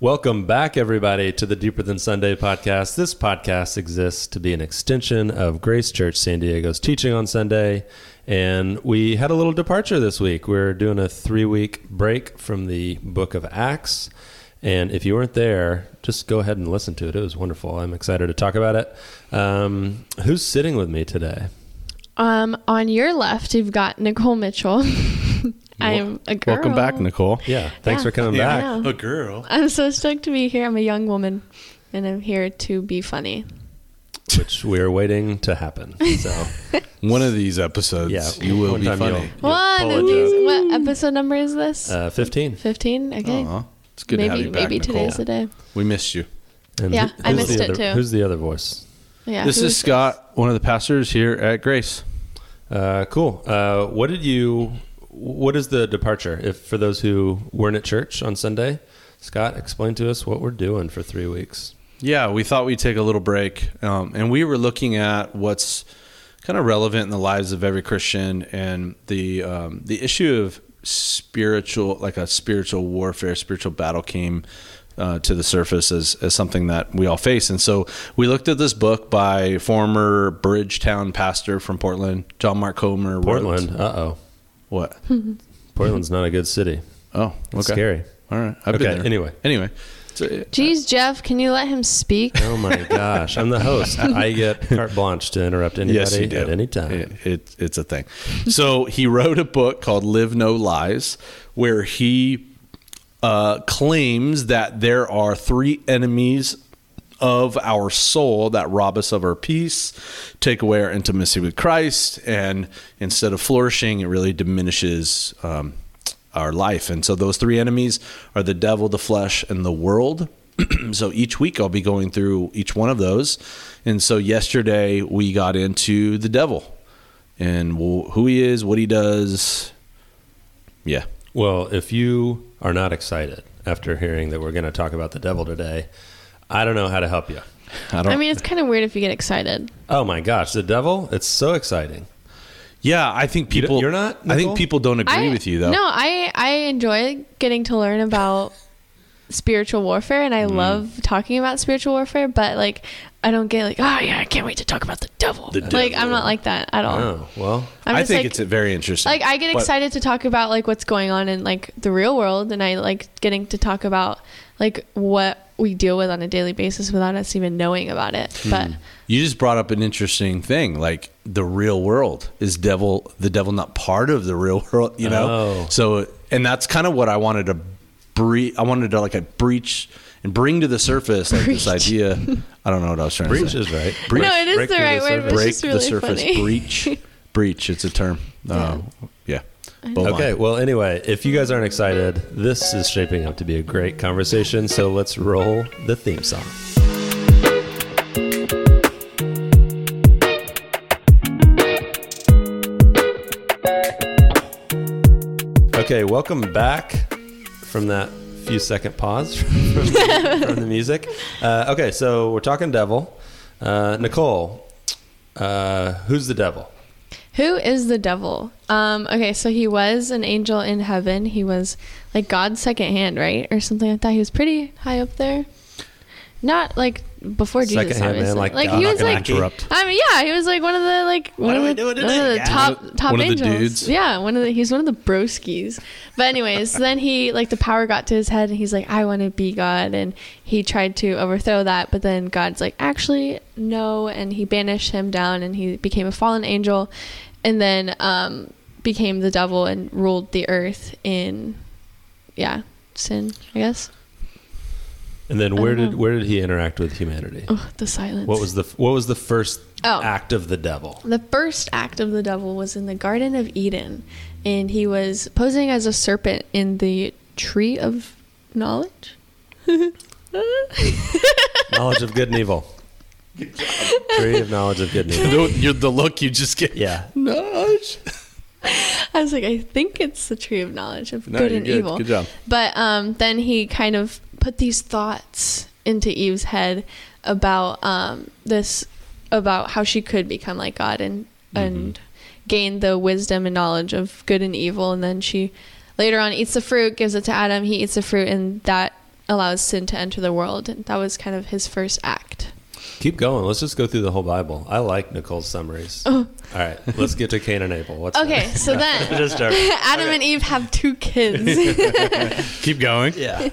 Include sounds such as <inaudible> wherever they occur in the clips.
Welcome back, everybody, to the Deeper Than Sunday podcast. This podcast exists to be an extension of Grace Church San Diego's teaching on Sunday. And we had a little departure this week. We're doing a three week break from the book of Acts. And if you weren't there, just go ahead and listen to it. It was wonderful. I'm excited to talk about it. Um, who's sitting with me today? Um, on your left, you've got Nicole Mitchell. <laughs> I'm a girl. Welcome back, Nicole. Yeah, thanks Yeah. for coming Yeah. back. A girl. I'm so stoked to be here. I'm a young woman, and I'm here to be funny. which we're waiting to happen. So, <laughs> One of these episodes, Yeah, you will be funny. you'll- One pull of these. joke. What episode number is this? uh, 15. Fifteen. Okay. Aw, it's good to have maybe you back, maybe Nicole. today's the day. We missed you. And Yeah, who- I who's missed the it other- too. Who's the other voice? Yeah. this is Scott, one of the pastors here at Grace. Uh, cool. Uh, what did you? What is the departure? If for those who weren't at church on Sunday, Scott, explain to us what we're doing for three weeks. Yeah, we thought we'd take a little break, um, and we were looking at what's kind of relevant in the lives of every Christian, and the um, the issue of spiritual, like a spiritual warfare, spiritual battle, came uh, to the surface as as something that we all face. And so we looked at this book by former Bridgetown pastor from Portland, John Mark Comer. Portland. Uh oh. What? <laughs> Portland's not a good city. Oh, It's scary. All right. I've been Okay. there. Anyway. Anyway. So, Jeez, Jeff, can you let him speak? Oh my gosh! I'm the host. <laughs> I get carte blanche to interrupt anybody Yes, you do. at any time. It, it, it's a thing. so he wrote a book called Live No Lies, where he uh, claims that there are three enemies of our soul that rob us of our peace, take away our intimacy with Christ, and instead of flourishing, it really diminishes um, our life. And so those three enemies are the devil, the flesh, and the world. <clears throat> so each week I'll be going through each one of those. And so yesterday we got into the devil and who he is, what he does. Yeah. Well, if you are not excited after hearing that we're going to talk about the devil today, I don't know how to help you. I don't I mean, it's kind of weird if you get excited. Oh my gosh, the devil! It's so exciting. Yeah, I think people you're not, I think people don't agree I, with you though. No, I I enjoy getting to learn about spiritual warfare, and I Mm. love talking about spiritual warfare. But like, I don't get like, oh yeah, I can't wait to talk about the devil. The like, devil. I'm not like that at all. Oh well, I'm I think like, it's very interesting. like I get But- excited to talk about like what's going on in like the real world, and I like getting to talk about like what we deal with on a daily basis without us even knowing about it. Hmm. But You just brought up an interesting thing, like the real world is devil. The devil not part of the real <laughs> world, you know. Oh. So, and that's kind of what I wanted to bre- I wanted to like a breach and bring to the surface like this idea. <laughs> I don't know what I was trying breach to say. Breach is right. Breach. no, it is break the right the word. Surface. Break just the surface. funny. Breach. <laughs> breach. It's a term. Uh, yeah. Bovine. Okay, well, anyway, if you guys aren't excited, this is shaping up to be a great conversation. So let's roll the theme song. Okay, welcome back from that few second pause <laughs> from, from the music. Uh, okay, so we're talking devil. Uh, Nicole, uh, who's the devil? Who is the devil? Um, okay, so he was an angel in heaven. He was like God's second hand, right, or something like that. He was pretty high up there. Not like before Jesus, Second hand man, obviously. like he was like, interrupt. I mean, yeah, he was like one of the like one are of the, one of the guys? top One top one of the angels. dudes? Yeah, one of the he's one of the broskies. But anyways, then he like the power got to his head, and he's like, I want to be God, and he tried to overthrow that, but then God's like, actually no, and he banished him down, and he became a fallen angel, and then um became the devil and ruled the earth in yeah sin, I guess. And then where did know. where did he interact with humanity? Oh, the silence. What was the what was the first Oh. act of the devil? The first act of the devil was in the Garden of Eden, and he was posing as a serpent in the tree of knowledge. <laughs> knowledge of good and evil. Tree of knowledge of good and evil. The, you're the look you just get. Yeah. Nudge. <laughs> I was like, I think it's the tree of knowledge of No, good and good. evil. Good job. But um, then he kind of put these thoughts into Eve's head about um, this, about how she could become like God and and gain the wisdom and knowledge of good and evil. And then she later on eats the fruit, gives it to Adam. He eats the fruit, and that allows sin to enter the world. And that was kind of his first act. Keep going. Let's just go through the whole Bible. I like Nicole's summaries. All right, let's get to Cain and Abel. What's Okay, next? so then <laughs> just joking. Adam and Eve have two kids. <laughs> Keep going. Yeah.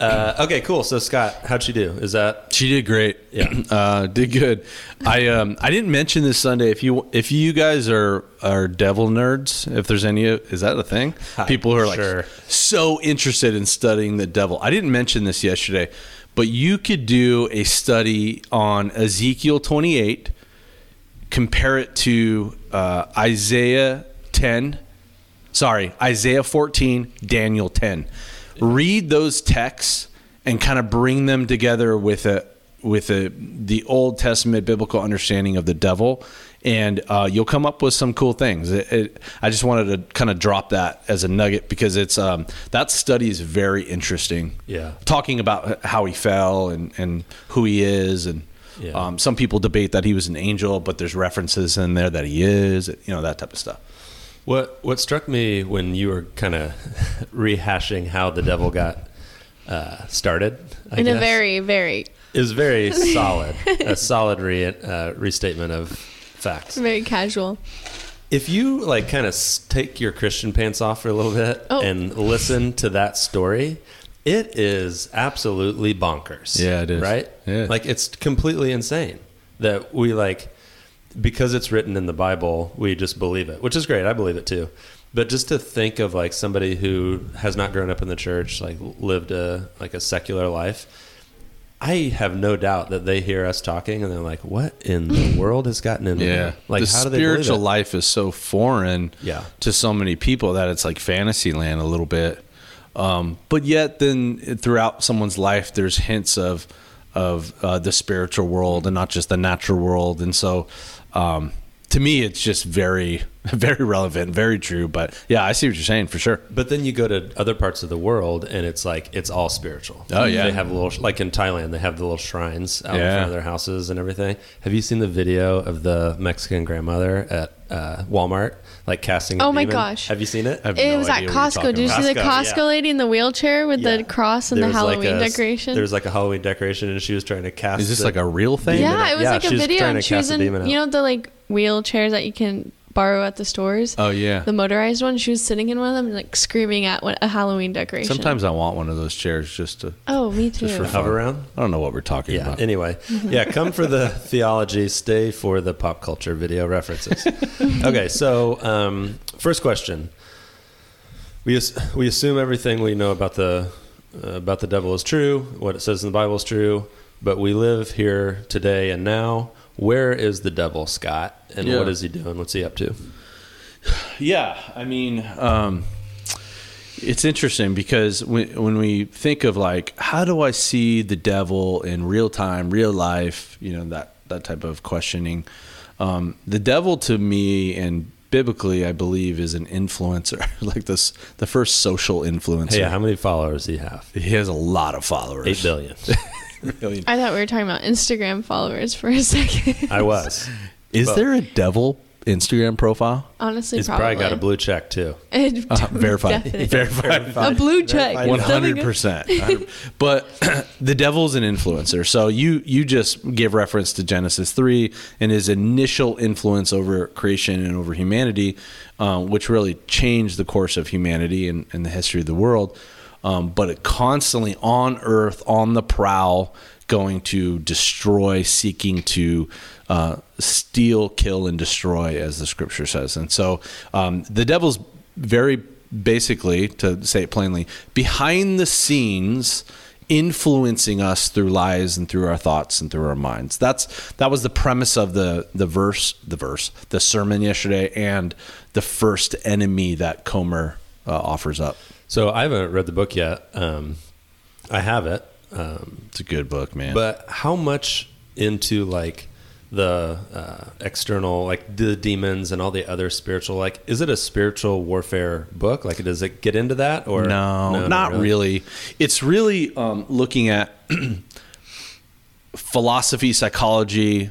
Uh, okay, cool. So Scott, how'd she do? Is that She did great. Yeah. <clears throat> uh, did good. I um I didn't mention this Sunday. If you if you guys are are devil nerds, if there's any, is that a thing? Hi, People who are like so interested in studying the devil. I didn't mention this yesterday, but you could do a study on Ezekiel 28, compare it to uh, Isaiah 10. Sorry, Isaiah 14, Daniel 10. Read those texts and kind of bring them together with a with a the Old Testament biblical understanding of the devil, and uh, you'll come up with some cool things. It, it, I just wanted to kind of drop that as a nugget because it's um, that study is very interesting. Yeah. talking about how he fell and and who he is, and Yeah. um, some people debate that he was an angel, but there's references in there that he is, you know, that type of stuff. what? What struck me when you were kind of <laughs> rehashing how the devil got uh, started I in a very, very, is very <laughs> solid, a solid re, uh, restatement of facts. very casual. If you like kind of take your Christian pants off for a little bit Oh. and listen to that story, it is absolutely bonkers. Yeah, it is. Right? Yeah. Like it's completely insane that we like because it's written in the Bible, we just believe it, which is great. I believe it too. But just to think of like somebody who has not grown up in the church, like lived a like a secular life, I have no doubt that they hear us talking and they're like, "What in the <laughs> world has gotten into Yeah. Like, the how do they spiritual life is so foreign, Yeah. to so many people that it's like fantasy land a little bit. Um, but yet, then throughout someone's life, there's hints of of uh, the spiritual world and not just the natural world. And so, um, to me, it's just very, <laughs> very relevant, very true. But yeah, I see what you're saying for sure. But then you go to other parts of the world, and it's like it's all spiritual. Oh, yeah. they have little like in Thailand, they have the little shrines out in front of their houses and everything. Have you seen the video of the Mexican grandmother at uh, Walmart, like casting? a Oh my demon? gosh. Have you seen it? I have It no was at idea what Costco. talking Did you about. see the Costco, Costco yeah. lady in the wheelchair with Yeah. the cross and There the was like Halloween a- decoration? There was like a Halloween decoration, and she was trying to cast. Is this the- like a real thing? yeah, it was Yeah, like a she was video, trying to and she was cast the demon in out. you know the like wheelchairs that you can borrow at the stores. Oh yeah. the motorized one. She was sitting in one of them, and, like screaming at a Halloween decoration. Sometimes I want one of those chairs just to. Oh, me too. Just for fun. hover around? I don't know what we're talking Yeah. about. Anyway, <laughs> yeah, come for the theology, stay for the pop culture video references. <laughs> okay, so um, first question: we as- we assume everything we know about the uh, about the devil is true. What it says in the Bible is true. But we live here today and now. Where is the devil, Scott? And Yeah. what is he doing? What's he up to? Yeah, I mean, um, it's interesting because when when we think of like, how do I see the devil in real time, real life? You know that that type of questioning. Um, the devil to me and biblically, I believe, is an influencer, <laughs> like this the first social influencer. Hey, how many followers do you have? he has a lot of followers. Eight billion. <laughs> billion. I thought we were talking about Instagram followers for a second. I was. <laughs> Is Well- there a devil Instagram profile? Honestly, He's probably, probably got a blue check too. <laughs> It- Uh, verified. definitely. <laughs> Verified. A blue check. Verified. One It's something- hundred percent. But <clears throat> the devil's an influencer. So you you just gave reference to Genesis three and his initial influence over creation and over humanity, um, which really changed the course of humanity and, and the history of the world. Um, but it constantly on earth, on the prowl, going to destroy, seeking to uh, steal, kill, and destroy, as the scripture says. And so um, the devil's very basically, to say it plainly, behind the scenes influencing us through lies and through our thoughts and through our minds. That's that was the premise of the the verse, the verse, the sermon yesterday, and the first enemy that Comer uh, offers up. So I haven't read the book yet. Um, I have it. Um, It's a good book, man. But how much into like the uh, external, like the demons and all the other spiritual, like is it a spiritual warfare book? Like, does it get into that or no, not really. It's really um, looking at <clears throat> philosophy, psychology,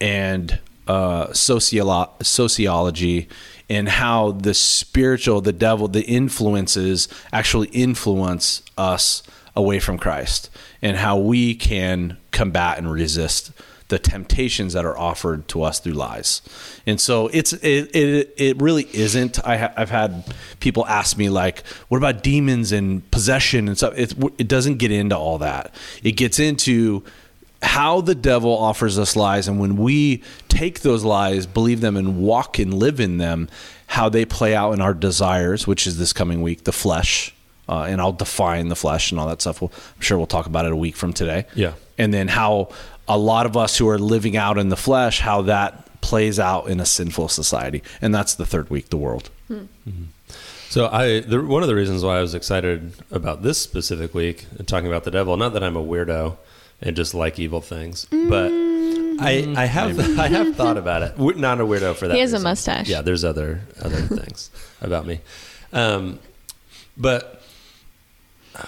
and uh, sociolo- sociology, and how the spiritual, the devil, the influences actually influence us away from Christ and how we can combat and resist the temptations that are offered to us through lies. And so it's it it, it really isn't. I ha- I've had people ask me like, "What about demons and possession and stuff?" It it doesn't get into all that. It gets into how the devil offers us lies and when we take those lies believe them and walk and live in them how they play out in our desires which is this coming week the flesh uh, and i'll define the flesh and all that stuff. We'll, i'm sure we'll talk about it a week from today. Yeah. and then how a lot of us who are living out in the flesh how that plays out in a sinful society. And that's the third week the world. So I, the, one of the reasons why I was excited about this specific week and talking about the devil, not that I'm a weirdo and just like evil things, but I, I have, I have thought about it. We're not a weirdo for that. He has a mustache. Yeah, there's other other <laughs> things about me, um, but uh,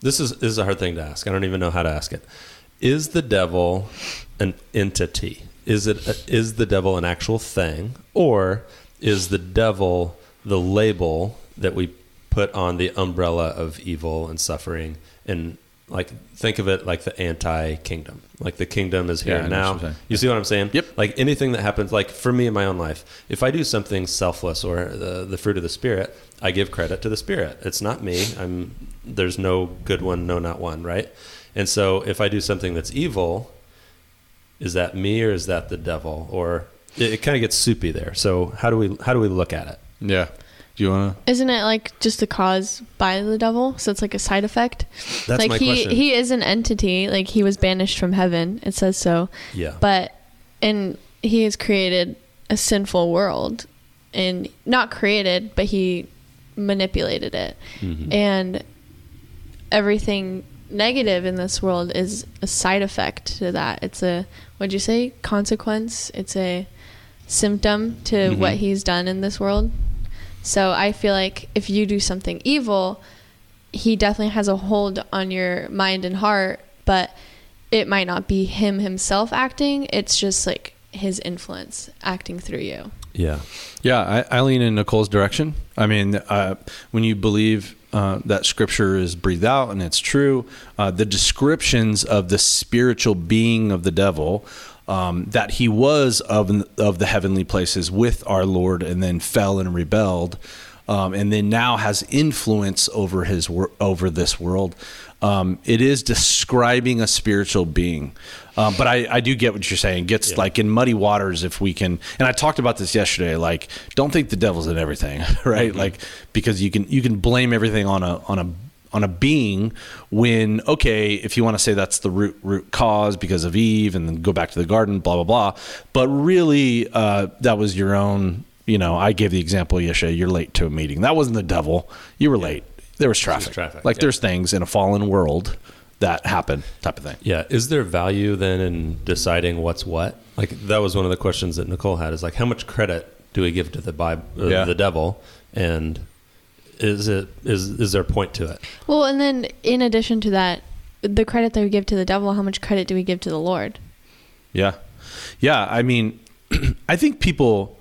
this is this is a hard thing to ask. I don't even know how to ask it. Is the devil an entity? Is it a, is the devil an actual thing, or is the devil the label that we put on the umbrella of evil and suffering? And like think of it like the anti-kingdom. Like the kingdom is here Yeah, now. You see what I'm saying? Yep. Like anything that happens, like for me in my own life, if I do something selfless or the, the fruit of the spirit, I give credit to the spirit. It's not me. I'm there's no good one, no not one, right? And so if I do something that's evil, is that me or is that the devil? Or it, it kind of gets soupy there. So how do we how do we look at it? yeah do you want to Isn't it like just a cause by the devil? So it's like a side effect. That's like my he question. he is an entity. Like he was banished from heaven. It says so. Yeah. But and he has created a sinful world, and not created, but he manipulated it, Mhm. and everything negative in this world is a side effect to that. It's a what'd you say? Consequence. It's a symptom to Mhm. what he's done in this world. So I feel like if you do something evil, he definitely has a hold on your mind and heart, but it might not be him himself acting. It's just like his influence acting through you. yeah. Yeah, I, I lean in Nicole's direction. I mean, uh, when you believe uh, that Scripture is breathed out and it's true, uh, the descriptions of the spiritual being of the devil, um, that he was of of the heavenly places with our Lord, and then fell and rebelled, um, and then now has influence over his over this world. Um, it is describing a spiritual being. Um, but I, I do get what you're saying. Gets Yeah. like in muddy waters if we can. And I talked about this yesterday. Like, don't think the devil's in everything, <laughs> right? Like, because you can you can blame everything on a on a on a being when okay if you want to say that's the root root cause because of eve and then go back to the garden blah blah blah but really uh, that was your own you know i gave the example yesterday you're late to a meeting that wasn't the devil you were late there was traffic, traffic, like yeah. there's things in a fallen world that happen type of thing Yeah. Is there value then in deciding what's what? Like that was one of the questions that Nicole had is like, how much credit do we give to the Bible, uh, Yeah. the devil? And is it, is, is there a point to it? Well, and then in addition to that, the credit that we give to the devil, how much credit do we give to the Lord? Yeah. Yeah. I mean, <clears throat> I think people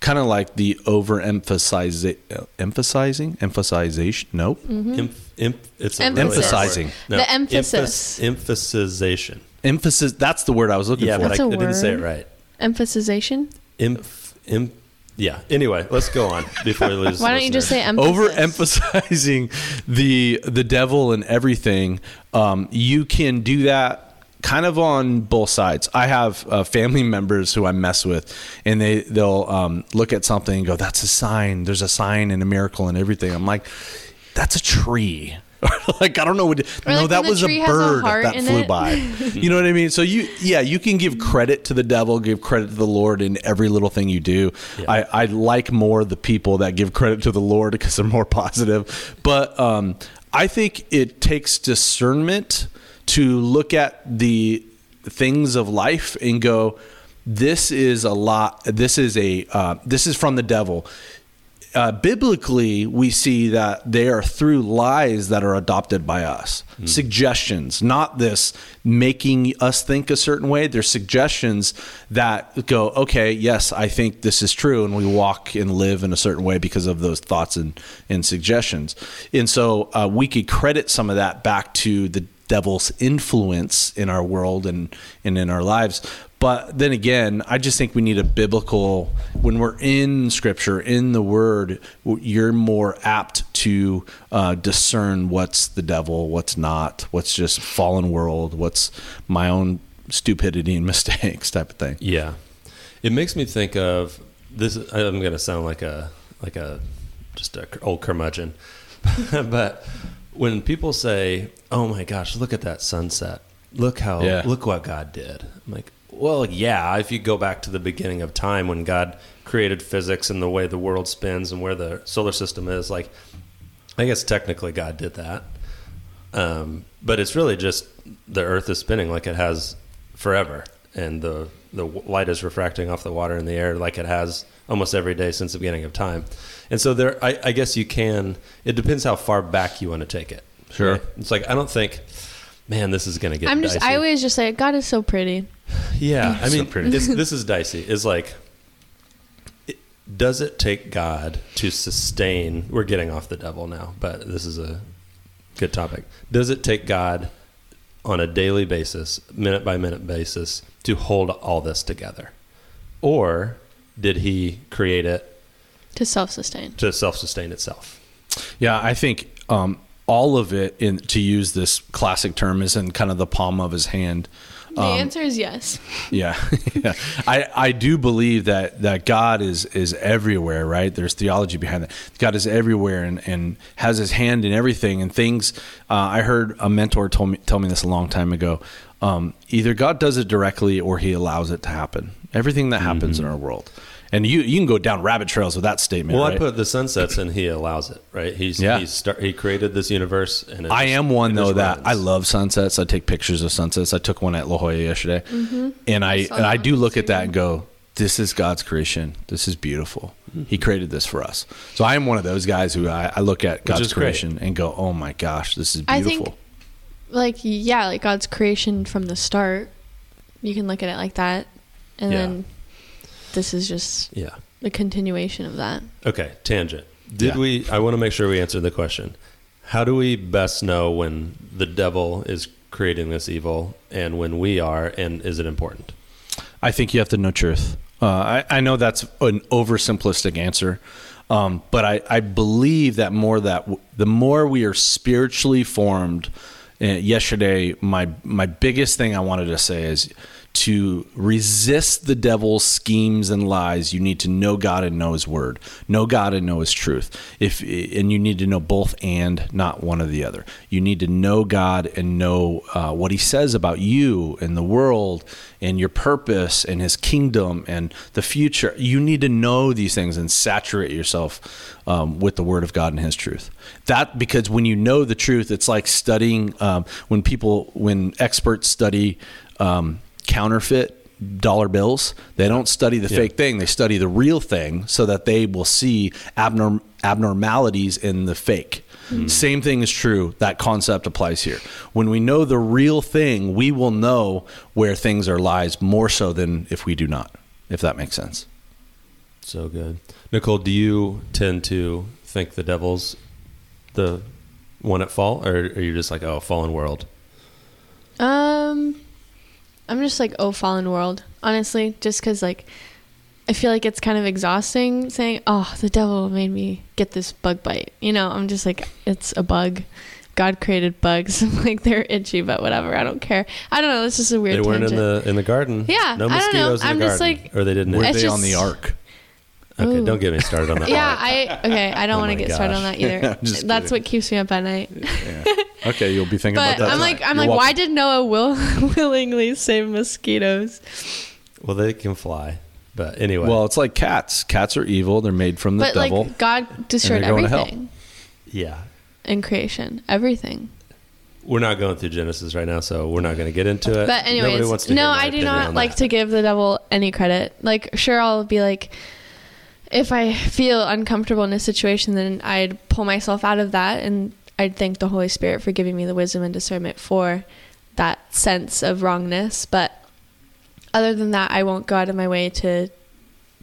kind of like the overemphasize emphasizing, emphasization. Nope. Emph, emph, it's Mm-hmm. Emphasis. really hard word. Emphasizing. The emphasis. Emphasis, emphasization. Emphasis. That's the word I was looking Yeah, for. but That's I, a I didn't say it right. Emphasization? Emph, imp, yeah. Anyway, let's go on <laughs> before we lose. Why don't you just say emphasis? Overemphasizing <laughs> the the devil and everything. Um, you can do that kind of on both sides. I have uh, family members who I mess with, and they they'll um, look at something and go, "That's a sign. There's a sign and a miracle and everything." I'm like, "That's a tree." <laughs> like I don't know what. Or no, like that was a tree has a bird that flew it. by. <laughs> you know what I mean? So you, yeah, you can give credit to the devil, give credit to the Lord in every little thing you do. Yeah. I, I like more the people that give credit to the Lord <laughs> because they're more positive. But um, I think it takes discernment to look at the things of life and go, this is a lot. This is a uh, this is from the devil. Uh, biblically, we see that they are through lies that are adopted by us. Suggestions, not this making us think a certain way. They're suggestions that go, okay, yes, I think this is true. And we walk and live in a certain way because of those thoughts and, and suggestions. And so uh, we could credit some of that back to the devil's influence in our world and, and in our lives. But then again, I just think we need a biblical, when we're in scripture, in the word, you're more apt to uh, discern what's the devil, what's not, what's just fallen world, what's my own stupidity and <laughs> mistakes type of thing. Yeah, it makes me think of this. I'm going to sound like a like a just a old curmudgeon, <laughs> but when people say, "Oh my gosh, look at that sunset! Look how Yeah. look what God did," I'm like, well, yeah. If you go back to the beginning of time when God created physics and the way the world spins and where the solar system is, like, I guess technically God did that. Um, but it's really just the Earth is spinning like it has forever, and the the light is refracting off the water in the air like it has almost every day since the beginning of time. And so there, I, I guess you can. It depends how far back you want to take it. Sure. It's like I don't think, man, this is going to get. I'm just. dicey. I always just say God is so pretty. Yeah, I mean, pretty. this, this is <laughs> dicey. Is like, it, does it take God to sustain? We're getting off the devil now, but this is a good topic. Does it take God on a daily basis, minute by minute basis, to hold all this together, or did He create it To self-sustain. to self-sustain itself? Yeah, I think um, all of it, in to use this classic term, is in kind of the palm of his hand. The answer is yes. Yeah, <laughs> yeah. I, I do believe that, that God is is everywhere, right? There's theology behind that. God is everywhere and, and has His hand in everything and things. Uh, I heard a mentor told me tell me this a long time ago. Um, either God does it directly or He allows it to happen. Everything that happens in mm-hmm. our world, and you you can go down rabbit trails with that statement. Well, right? I put the sunsets, and He allows it. Right? He's Yeah. he's start, He created this universe, and it I just- am one it though that runs. I love sunsets. I take pictures of sunsets. I took one at La Jolla yesterday, mm-hmm. and I saw and I do look at that and go, "This is God's creation. This is beautiful. He mm-hmm. created this for us." So I am one of those guys who I, I look at God's is great. creation and go, "Oh my gosh, this is I beautiful." think, like, yeah, like God's creation from the start. You can look at it like that, and Yeah. then this is just Yeah. the continuation of that. Okay, tangent. Did Yeah. we? I want to make sure we answer the question. How do we best know when the devil is creating this evil and when we are, and is it important? I think you have to know truth. Uh, I, I know that's an oversimplistic answer, um, but I, I believe that more that w- the more we are spiritually formed. Uh, yesterday, my my biggest thing I wanted to say is to resist the devil's schemes and lies. You need to know God and know His Word, know God and know His truth. If and you need to know both and not one or the other. You need to know God and know uh, what He says about you and the world and your purpose and His kingdom and the future. You need to know these things and saturate yourself um, with the Word of God and His truth. That because when you know the truth, it's like studying um, when people when experts study. Um, counterfeit dollar bills. They don't study the fake thing, they study the real thing so that they will see abnorm- abnormalities in the fake. Same thing is true. That concept applies here. When we know the real thing, we will know where things are lies more so than if we do not, if that makes sense. So good, Nicole. Do you tend to think the devil's the one at fault, or are you just like, oh, fallen world? Um, I'm just like, oh, fallen world. Honestly, just because like, I feel like it's kind of exhausting saying, oh, the devil made me get this bug bite. You know, I'm just like, it's a bug. God created bugs. <laughs> like they're itchy, but whatever. I don't care. I don't know. It's just a weird. Thing. They weren't in the in the garden. Yeah, no I don't know. mosquitoes in I'm the just like- or they didn't. Were It's they on the ark? Okay, Ooh. don't get me started on that. <laughs> Yeah, one. I okay. I don't Oh want to my get started on that either. <laughs> That's kidding. what keeps me up at night. Yeah. <laughs> Okay, you'll be thinking But about that. I'm like, I'm You're like, why did Noah will willingly save mosquitoes? Well, they can fly, but anyway. Well, it's like cats. Cats are evil. They're made from the But devil. like, God destroyed they're going to hell. everything yeah, in creation, everything. we're not going through Genesis right now, so we're not going to get into it. But Nobody wants anyways, to no, I do not like that. to give the devil any credit. Like, sure, I'll be like, if I feel uncomfortable in a situation, then I'd pull myself out of that and I'd thank the Holy Spirit for giving me the wisdom and discernment for that sense of wrongness. But other than that, I won't go out of my way to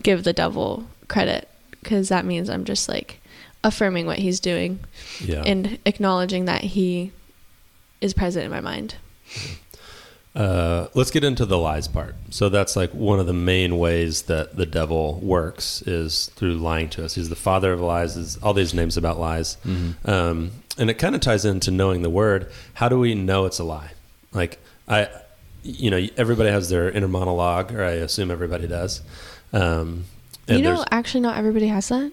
give the devil credit because that means I'm just like affirming what he's doing Yeah. and acknowledging that he is present in my mind. Mm-hmm. Uh, let's get into the lies part. So that's like one of the main ways that the devil works is through lying to us. He's the father of lies. Is all these names about lies, um, and it kind of ties into knowing the word. How do we know it's a lie? Like I, you know, everybody has their inner monologue, or I assume everybody does. Um, and you know, actually, not everybody has that.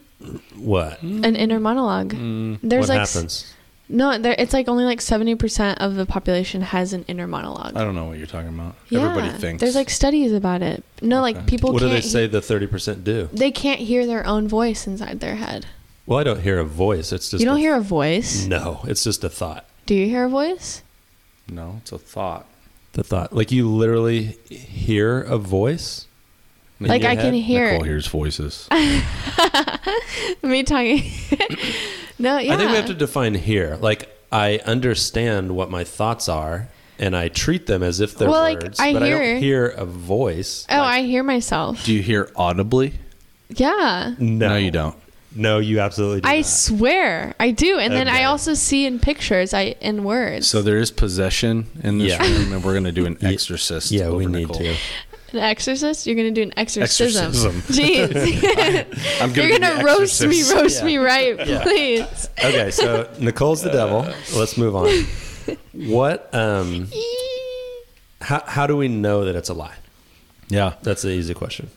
what? An inner monologue. There's Mm. what like s- happens? No, there. It's like only like seventy percent of the population has an inner monologue. I don't know what you're talking about. yeah, Everybody thinks. there's like studies about it. No, Okay. like people What do can't. they say he- the thirty percent do? they can't hear their own voice inside their head. Well, I don't hear a voice. It's just you don't a- hear a voice. No, it's just a thought. Do you hear a voice? no, it's a thought. The thought, like you literally hear a voice. In Like I can hear. Nicole hears voices. <laughs> me talking. <laughs> no, yeah. I think we have to define here. Like I understand what my thoughts are, and I treat them as if they're Well, like, words, I but I hear- don't hear a voice. Oh, Like, I hear myself. Do you hear audibly? Yeah. no, you don't. No, you absolutely do I not. swear I do, and then I also see in pictures, I in words. So there is possession in this Yeah. room, and we're going to do an <laughs> exorcist. yeah, we over need Nicole. to. An exorcist? You're gonna do an exorcism. Exorcism. <laughs> Jeez. <laughs> I'm gonna You're gonna roast me, roast Yeah. me right, Yeah. please. Okay, so <laughs> Nicole's the devil. Let's move on. What? Um, how how do we know that it's a lie? Yeah. That's the easy question.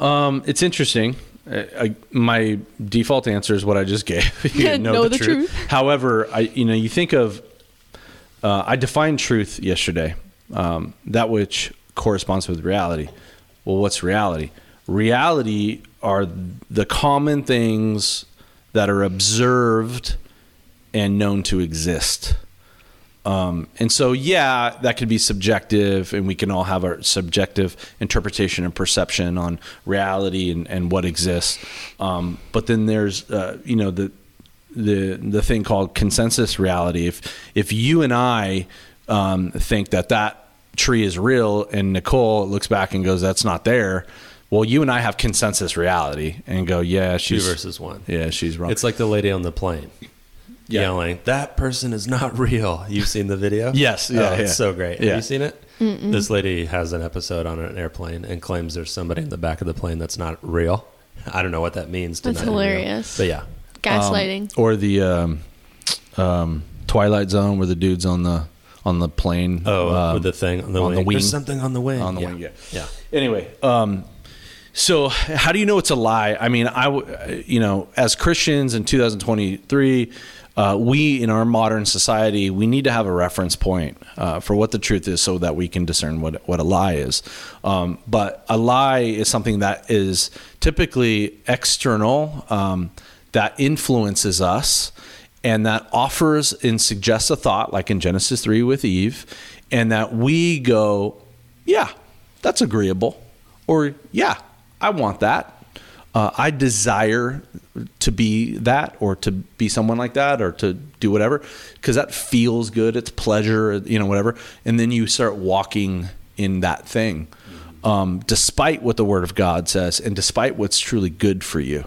Um, it's interesting. I, I, my default answer is what I just gave. you Know the truth. However, I you know you think of uh, I defined truth yesterday. Um, that which corresponds with reality. Well, what's reality? Reality are the common things that are observed and known to exist. Um, and so, yeah, that could be subjective, and we can all have our subjective interpretation and perception on reality and, and what exists. Um, but then there's, uh, you know, the the the thing called consensus reality. If if you and I um, think that that tree is real, and Nicole looks back and goes, "That's not there," well, you and I have consensus reality, and go, "Yeah, Two she's versus one. yeah, she's wrong." It's like the lady on the plane Yeah. yelling, "That person is not real." You've seen the video? <laughs> Yes, yeah, Oh, it's so great. Yeah. Have you seen it? This lady has an episode on an airplane and claims there's somebody in the back of the plane that's not real. I don't know what that means. To That's not hilarious. But yeah, Gaslighting. or the um, um, Twilight Zone where the dude's on the on the plane. oh, um, with the thing on the on wing. the wing. There's something on the wing. On the yeah. wing, yeah. yeah. Anyway, um, so how do you know it's a lie? I mean, I you know, as Christians in 2023, uh, we in our modern society, we need to have a reference point uh, for what the truth is, so that we can discern what what a lie is. Um, but a lie is something that is typically external, um, that influences us and that offers and suggests a thought, like in Genesis 3 with Eve, and that we go, yeah, that's agreeable, or yeah, I want that. Uh, I desire to be that, or to be someone like that, or to do whatever, because that feels good. It's pleasure, you know, whatever. And then you start walking in that thing, um, despite what the Word of God says, and despite what's truly good for you.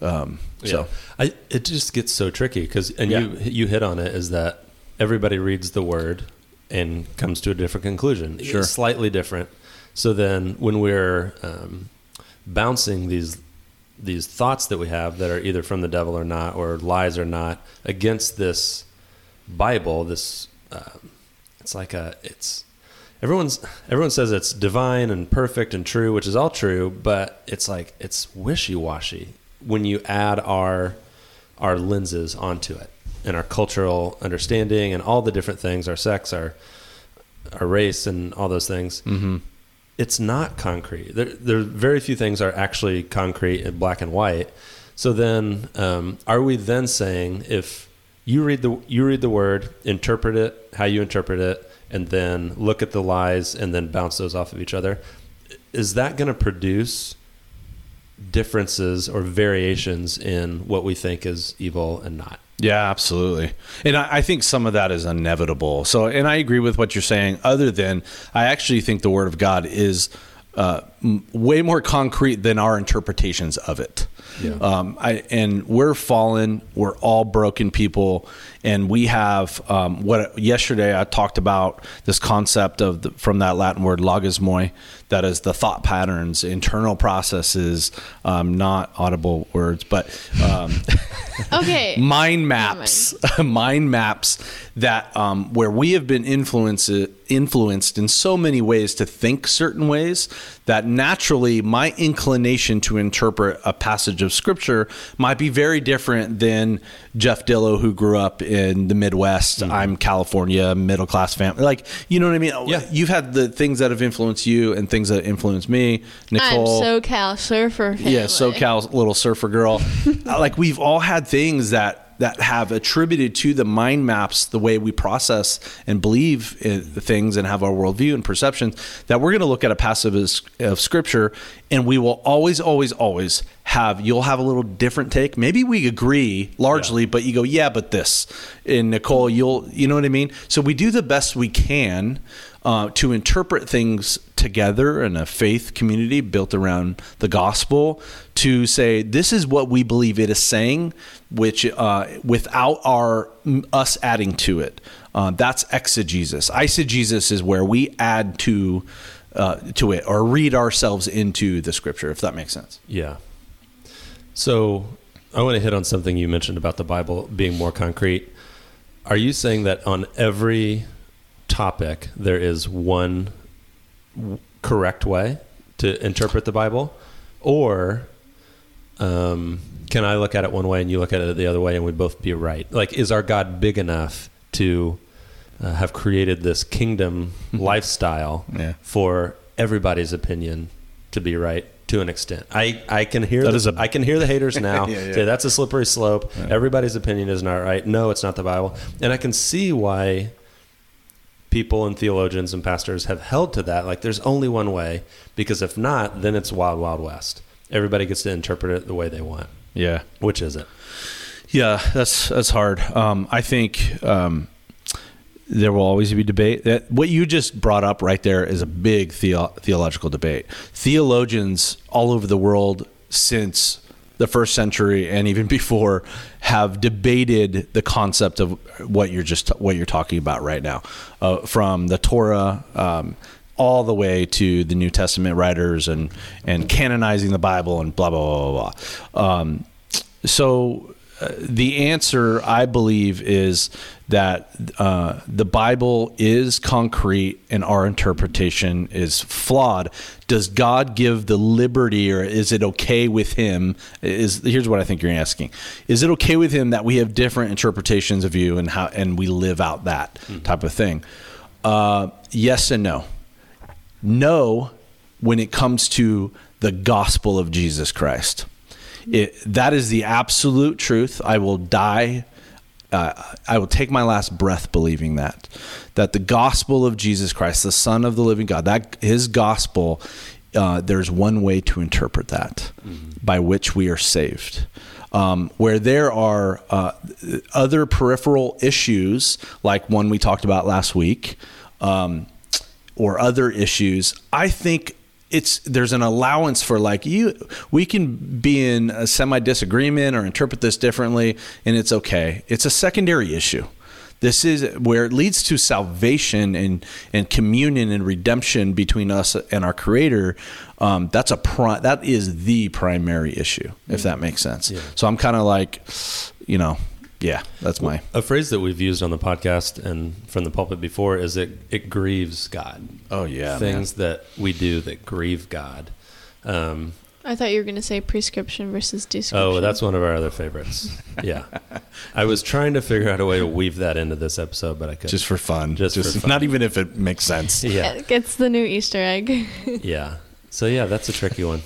Um, so. I it just gets so tricky because and Yeah. you you hit on it is that everybody reads the word and comes to a different conclusion, Sure. slightly different. So then when we're um, bouncing these these thoughts that we have that are either from the devil or not, or lies or not, against this Bible, this um, it's like a it's everyone's everyone says it's divine and perfect and true, which is all true, but it's like it's wishy washy when you add our our lenses onto it and our cultural understanding and all the different things, our sex, our our race, and all those things. Mm-hmm. It's not concrete. There, there very few things are actually concrete and black and white. So then, um, are we then saying if you read the you read the word, interpret it how you interpret it, and then look at the lies and then bounce those off of each other? Is that going to produce differences or variations in what we think is evil and not. Yeah, absolutely. And I, I, think some of that is inevitable. So, and I agree with what you're saying, other than I actually think the Word of God is uh, m- way more concrete than our interpretations of it. Yeah. Um, I, and we're fallen. We're all broken people, and we have um, what yesterday I talked about this concept of the, from that Latin word logismoi, that is the thought patterns, internal processes, um, not audible words, but um, <laughs> okay, mind maps, <laughs> mind maps that um, where we have been influenced influenced in so many ways to think certain ways that naturally my inclination to interpret a passage of scripture might be very different than Jeff Dillo who grew up in the Midwest. Mm-hmm. I'm California, middle class family. Like, you know what I mean? Yeah. You've had the things that have influenced you and things that influence me. Nicole. I'm SoCal surfer. Family. Yeah, SoCal little surfer girl. <laughs> like we've all had things that that have attributed to the mind maps the way we process and believe in things and have our worldview and perceptions that we're going to look at a passage of scripture and we will always always always have you'll have a little different take. Maybe we agree largely yeah. but you go yeah but this. And nicole you'll you know what i mean? So we do the best we can uh, to interpret things together in a faith community built around the gospel to say this is what we believe it is saying which uh, without our us adding to it. Uh, that's exegesis. Eisegesis is where we add to uh, to it or read ourselves into the scripture if that makes sense. Yeah. So i want to hit on something you mentioned about the bible being more concrete. Are you saying that on every topic, there is one correct way to interpret the Bible, or um, can I look at it one way and you look at it the other way and we'd both be right? Like, is our God big enough to uh, have created this kingdom <laughs> lifestyle yeah. for everybody's opinion to be right? to an extent. I, I can hear that the, a, I can hear the haters <laughs> now yeah, yeah. say that's a slippery slope. Yeah. Everybody's opinion is not right. No, it's not the Bible. And I can see why people and theologians and pastors have held to that. Like, there's only one way, because if not, then it's wild, wild west. Everybody gets to interpret it the way they want. Yeah. Which is it? Yeah, that's that's hard. Um, I think um, there will always be debate. That what you just brought up right there is a big theo- theological debate. Theologians all over the world since the first century and even <laughs> before have debated the concept of what you're just what you're talking about right now, uh, from the Torah. Um, all the way to the New Testament writers and and canonizing the Bible and blah blah blah blah. blah. Um, so the answer, I believe, is that uh, the Bible is concrete and our interpretation is flawed. Does God give the liberty, or is it okay with Him? Is here's what I think you're asking: Is it okay with Him that we have different interpretations of you and how and we live out that mm-hmm. type of thing? Uh, yes and no. No, when it comes to the gospel of Jesus Christ it, that is the absolute truth. I will die. Uh, I will take my last breath believing that. That the gospel of Jesus Christ, the Son of the living God, that his gospel, uh, there's one way to interpret that mm-hmm. by which we are saved. Um, where there are uh, other peripheral issues, like one we talked about last week, um, or other issues, I think it's there's an allowance for like you we can be in a semi disagreement or interpret this differently and it's okay. It's a secondary issue. This is where it leads to salvation and and communion and redemption between us and our creator. Um, that's a pri- that is the primary issue if that makes sense. Yeah. so i'm kind of like you know yeah, that's my a phrase that we've used on the podcast and from the pulpit before is it it grieves God. Oh yeah, things man. that we do that grieve God. Um, I thought you were going to say prescription versus description. Oh, that's one of our other favorites. <laughs> yeah, I was trying to figure out a way to weave that into this episode, but I couldn't. Just for fun. Just, Just for fun. not even if it makes sense. <laughs> Yeah, it's the new Easter egg. yeah. So yeah, that's a tricky one.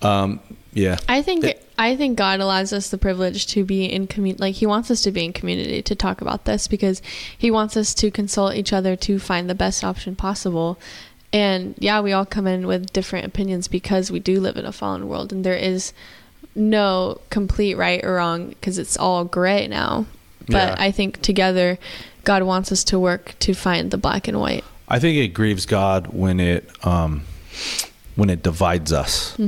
Um, yeah. I think it, I think God allows us the privilege to be in community. Like He wants us to be in community to talk about this because He wants us to consult each other to find the best option possible. And yeah, we all come in with different opinions because we do live in a fallen world and there is no complete right or wrong because it's all gray now. But Yeah. I think together, God wants us to work to find the black and white. I think it grieves God when it um, when it divides us,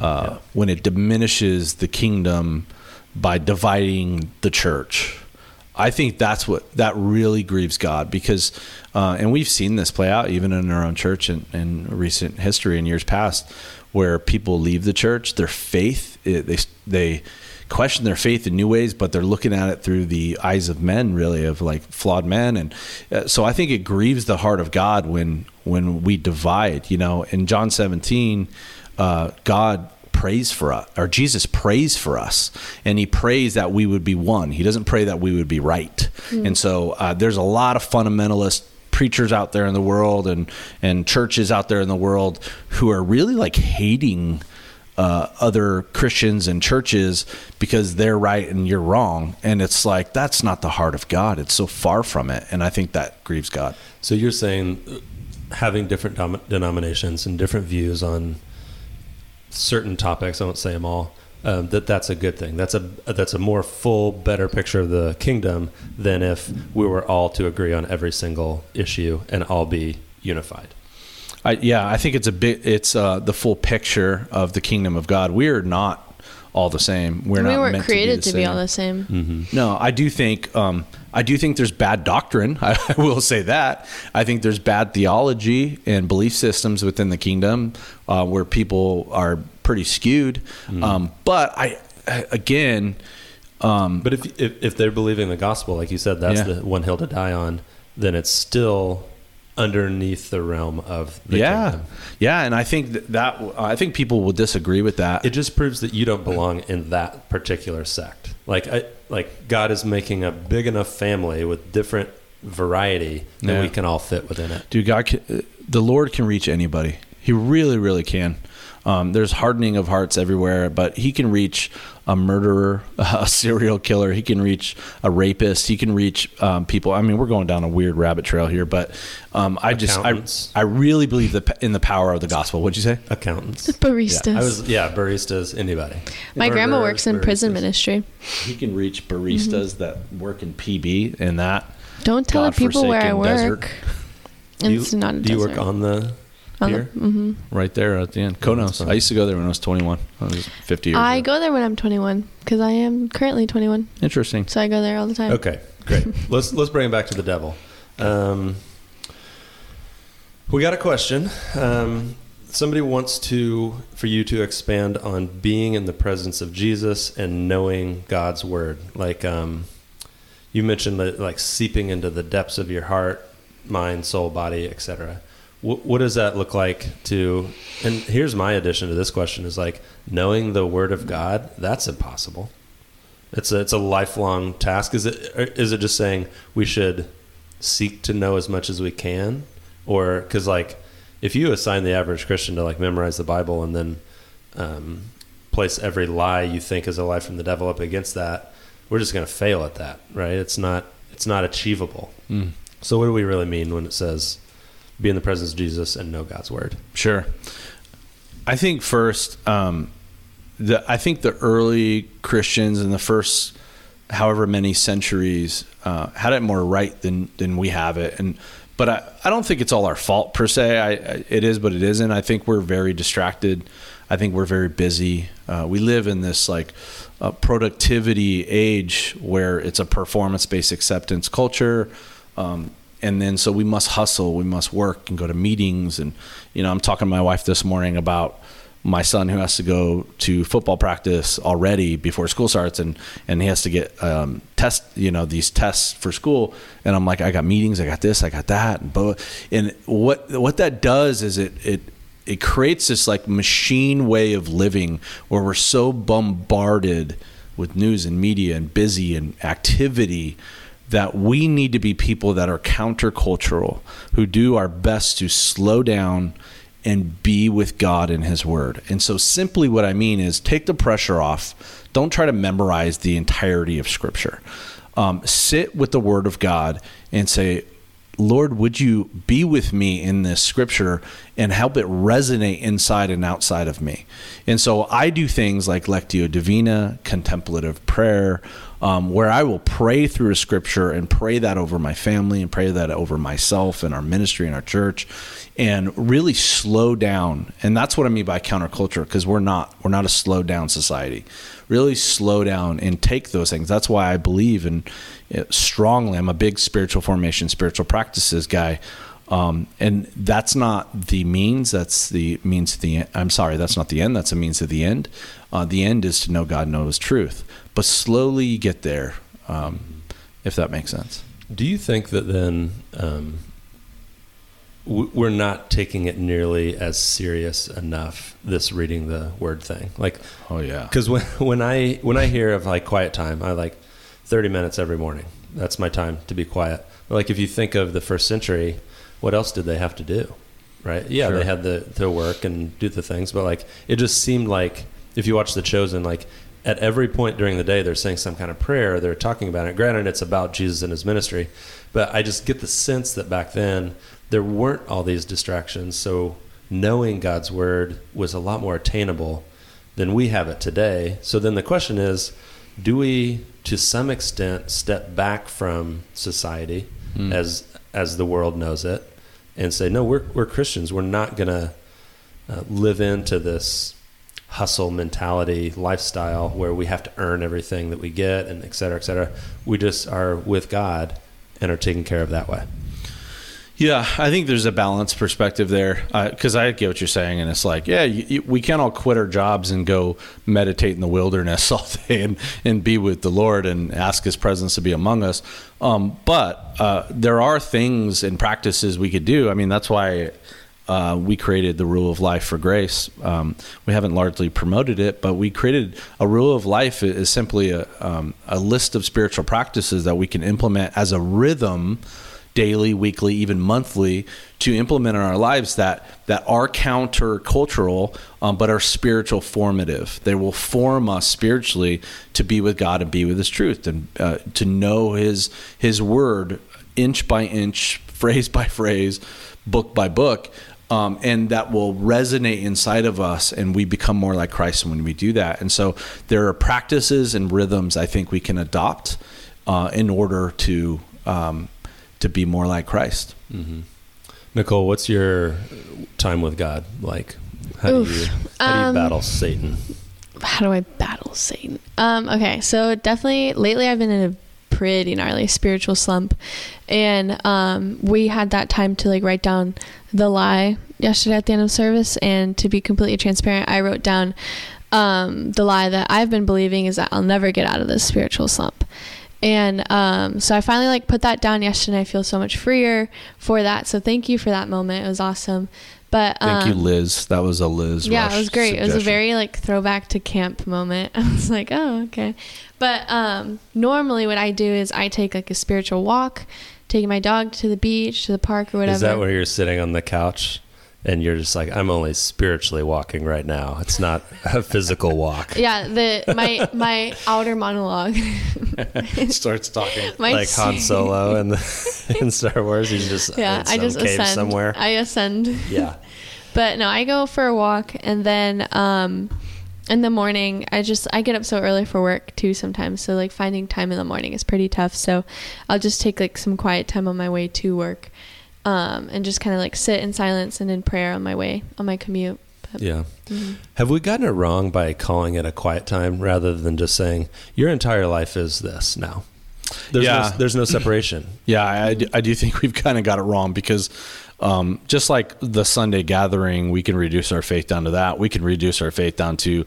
uh, when it diminishes the kingdom by dividing the church. I think that's what that really grieves God because, uh, and we've seen this play out even in our own church in, in recent history in years past, where people leave the church, their faith it, they they question their faith in new ways, but they're looking at it through the eyes of men, really, of like flawed men, and uh, so I think it grieves the heart of God when when we divide. You know, in John 17, uh, God prays for us, or Jesus prays for us, and He prays that we would be one. He doesn't pray that we would be right, and so uh, there's a lot of fundamentalist preachers out there in the world and and churches out there in the world who are really like hating uh, other Christians and churches because they're right and you're wrong. And it's like, that's not the heart of God. It's so far from it. And I think that grieves God. So you're saying uh, having different dom- denominations and different views on certain topics, I won't say them all, um, that that's a good thing. That's a that's a more full, better picture of the kingdom than if we were all to agree on every single issue and all be unified. I, yeah, I think it's a bit, it's uh, the full picture of the kingdom of God. We are not all the same. We're we not weren't meant created to to be, be, the all same. the same. No, I do think um, I do think there's bad doctrine. <laughs> I, will say that. I think there's bad theology and belief systems within the kingdom uh, where people are pretty skewed. Um, but I, I- again, But if, if if they're believing the gospel, like you said, that's Yeah. the one hill to die on. Then it's still underneath the realm of the yeah, kingdom. yeah, and I think that, that I think people will disagree with that. It just proves that you don't belong in that particular sect. Like I like God is making a big enough family with different variety that Yeah. we can all fit within it. Dude, God, can, the Lord can reach anybody. He really, really can. Um, there's hardening of hearts everywhere, but He can reach a murderer, <laughs> a serial killer. He can reach a rapist. He can reach um, people. I mean, we're going down a weird rabbit trail here, but um, I just, I, I really believe the, in the power of the gospel. What'd you say? Accountants. <laughs> Baristas. I was yeah, baristas, anybody. My grandma Murderers, works in prison ministry. He can reach baristas that work in PB and that. Don't tell the people where I work. desert. Do you, It's not a do you work on the On the- pier? mhm. Right there at the end. Kono's. I used to go there when I was 21. I was 50 years I ago. go there when I'm 21 because I am currently 21. Interesting. So I go there all the time. Okay, great. <laughs> let's let's bring it back to the devil. Um, we got a question. Um, somebody wants to for you to expand on being in the presence of Jesus and knowing God's word. Like um, you mentioned, that, like seeping into the depths of your heart, mind, soul, body, etc. What, what does that look like to? And here's my addition to this question: is like knowing the word of God. That's impossible. It's a, it's a lifelong task. Is it is it just saying we should seek to know as much as we can, or because like if you assign the average Christian to like memorize the Bible and then um, place every lie you think is a lie from the devil up against that, we're just going to fail at that, right? It's not it's not achievable. Mm. So what do we really mean when it says be in the presence of Jesus and know God's word? Sure. I think first, um, the I think the early Christians in the first however many centuries uh, had it more right than than we have it, and but I, I don't think it's all our fault per se. I, I it is, but it isn't. I think we're very distracted. I think we're very busy. Uh, we live in this like uh, productivity age where it's a performance based acceptance culture. Um, and then so we must hustle, we must work and go to meetings. And, you know, I'm talking to my wife this morning about my son who has to go to football practice already before school starts and, and he has to get um, test, you know, these tests for school. And I'm like, I got meetings, I got this, I got that. And, bo- and what, what that does is it, it, it creates this like machine way of living where we're so bombarded with news and media and busy and activity that we need to be people that are countercultural who do our best to slow down and be with God and his word. And so simply what I mean is take the pressure off. Don't try to memorize the entirety of scripture. Um, sit with the word of God and say, Lord, would you be with me in this scripture and help it resonate inside and outside of me? And so I do things like Lectio Divina, contemplative prayer, um, where I will pray through a scripture and pray that over my family and pray that over myself and our ministry and our church and really slow down. And that's what I mean by counterculture because we're not we're not a slow down society. Really slow down and take those things. That's why I believe in strongly. I'm a big spiritual formation, spiritual practices guy. Um, and that's not the means. That's the means to the. End. I'm sorry, that's not the end. That's a means to the end. Uh, the end is to know God knows truth, but slowly you get there, um, if that makes sense. Do you think that then um, we're not taking it nearly as serious enough? This reading the word thing, like, oh yeah, because when <laughs> when I when I hear of like quiet time, I like 30 minutes every morning. That's my time to be quiet. Like if you think of the first century, what else did they have to do? Right? Yeah, sure. they had the to work and do the things, but like it just seemed like if you watch The Chosen, like at every point during the day they're saying some kind of prayer, they're talking about it. Granted, it's about Jesus and his ministry, but I just get the sense that back then there weren't all these distractions. So knowing God's word was a lot more attainable than we have it today. So then the question is, do we to some extent step back from society mm. as as the world knows it and say no we're we're Christians we're not going to uh, live into this hustle mentality lifestyle where we have to earn everything that we get and et cetera et cetera we just are with God and are taken care of that way yeah, I think there's a balanced perspective there because uh, I get what you're saying, and it's like, yeah, you, you, we can't all quit our jobs and go meditate in the wilderness <laughs> all day and, and be with the Lord and ask His presence to be among us. Um, but uh, there are things and practices we could do. I mean, that's why uh, we created the rule of life for grace. Um, we haven't largely promoted it, but we created a rule of life is simply a, um, a list of spiritual practices that we can implement as a rhythm daily, weekly, even monthly to implement in our lives that that are countercultural, um, but are spiritual formative. They will form us spiritually to be with God and be with His truth and uh, to know His His word inch by inch, <laughs> phrase by phrase, book by book. Um, and that will resonate inside of us, and we become more like Christ when we do that. And so, there are practices and rhythms I think we can adopt uh, in order to um, to be more like Christ. Mm-hmm. Nicole, what's your time with God like? How Oof. do you how do you um, battle Satan? How do I battle Satan? Um, okay, so definitely lately I've been in a pretty gnarly spiritual slump, and um, we had that time to like write down the lie yesterday at the end of service, and to be completely transparent, I wrote down um, the lie that I've been believing is that I'll never get out of this spiritual slump and um, so I finally like put that down yesterday. And I feel so much freer for that. So thank you for that moment. It was awesome. But um, thank you, um, Liz. That was a Liz. Yeah, it was great. Suggestion. It was a very like throwback to camp moment. <laughs> I was like, oh, okay. But um, normally, what I do is I take like a spiritual walk, taking my dog to the beach, to the park, or whatever. Is that where you're sitting on the couch? And you're just like i'm only spiritually walking right now. It's not a physical walk. <laughs> Yeah the my my outer monologue. <laughs> Starts talking. My like han solo <laughs> in, the, in star wars he's just yeah i just ascend. somewhere. I ascend. Yeah. But no i go for a walk and then um in the morning i just i get up so early for work too sometimes so like finding time in the morning is pretty tough. So i'll just take like some quiet time on my way to work um, and just kind of like sit in silence and in prayer on my way on my commute. But, yeah. Mm-hmm. Have we gotten it wrong by calling it a quiet time rather than just saying your entire life is this now? There's yeah. No, there's no separation. <clears throat> yeah, I, I do think we've kind of got it wrong because um, just like the Sunday gathering, we can reduce our faith down to that. We can reduce our faith down to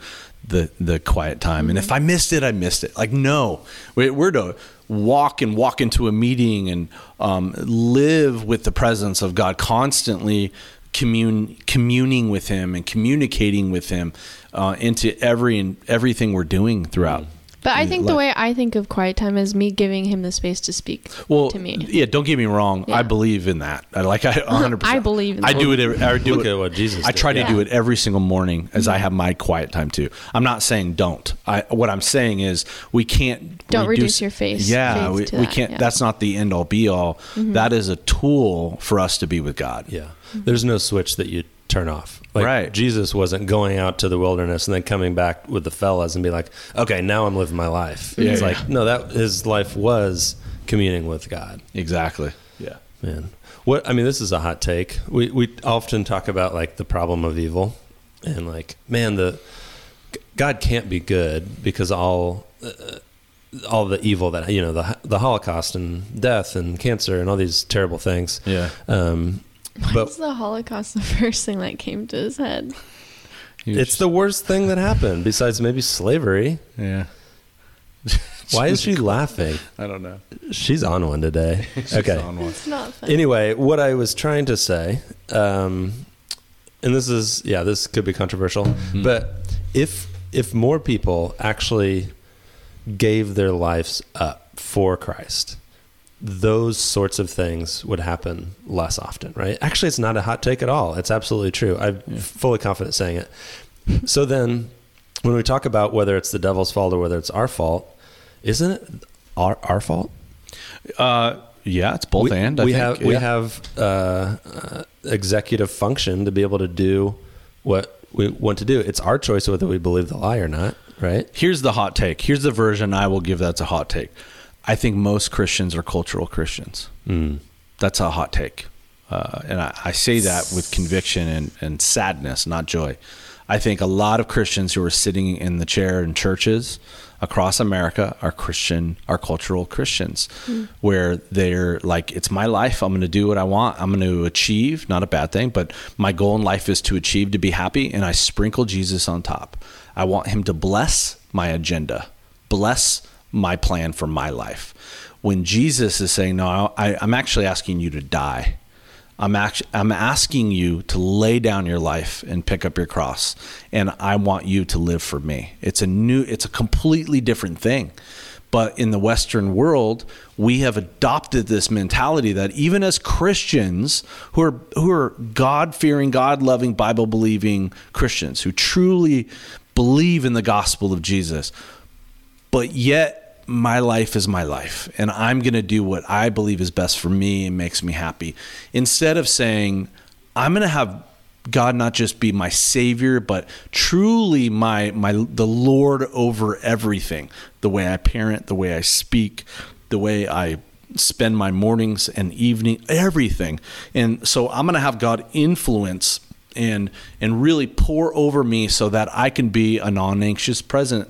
the the quiet time. Mm-hmm. And if I missed it, I missed it. Like no, we're to walk and walk into a meeting and um, live with the presence of God constantly commune communing with him and communicating with him uh, into every and everything we're doing throughout But I mm, think the way I think of quiet time is me giving him the space to speak well, to me. yeah. Don't get me wrong. Yeah. I believe in that. I like. I 100%. <laughs> I believe in I do it. Every, I do Look it. at what Jesus I did. try to Yeah. do it every single morning as I mm-hmm. have my quiet time too. I'm not saying don't. I what I'm saying is we can't Don't reduce your face- Yeah, faith we, to we that, can't. yeah. That's not the end all be all. Mm-hmm. That is a tool for us to be with God. Yeah. Mm-hmm. There's no switch that you turn off. Like Right. Jesus wasn't going out to the wilderness and then coming back with the fellas and be like, okay, now I'm living my life. Yeah, it's yeah. like, no, that his life was communing with God. Exactly. Yeah. Man. What I mean, this is a hot take. We we often talk about like the problem of evil and like, man, the God can't be good because all uh, all the evil that you know the the Holocaust and death and cancer and all these terrible things. Yeah. Um, Why but is the Holocaust the <laughs> first thing that came to his head? It's the worst thing that happened, besides maybe slavery. yeah. <laughs> Why is she laughing? <laughs> I don't know. She's on one today. Okay. on one. It's not fun. Anyway, what I was trying to say, um, and this is yeah, this could be controversial, but if if more people actually gave their lives up for Christ, those sorts of things would happen less often, right? Actually, it's not a hot take at all. It's absolutely true. I'm fully confident saying it. So then, when we talk about whether it's the devil's fault or whether it's our fault, isn't it our, our fault? Uh, yeah, it's both we, and. I we think. have yeah. we have uh, uh, executive function to be able to do what we want to do. It's our choice whether we believe the lie or not, right? Here's the hot take. Here's the version I will give that's a hot take. I think most Christians are cultural Christians. Mm. That's a hot take. Uh, and I, I say that with conviction and, and sadness, not joy. I think a lot of Christians who are sitting in the chair in churches across America are Christian, are cultural Christians, where they're like, it's my life. I'm going to do what I want. I'm going to achieve, not a bad thing, but my goal in life is to achieve, to be happy. And I sprinkle Jesus on top. I want him to bless my agenda, bless my plan for my life. When Jesus is saying, no, I, I'm actually asking you to die. I'm actually I'm asking you to lay down your life and pick up your cross and I want you to live for me. It's a new it's a completely different thing. But in the western world, we have adopted this mentality that even as Christians who are who are God-fearing, God-loving, Bible-believing Christians who truly believe in the gospel of Jesus, but yet my life is my life and i'm going to do what i believe is best for me and makes me happy. Instead of saying i'm going to have god not just be my savior but truly my my the lord over everything. The way i parent the way i speak the way i spend my mornings and evening everything. And so i'm going to have god influence and and really pour over me so that i can be a non-anxious present